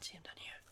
can see him down here.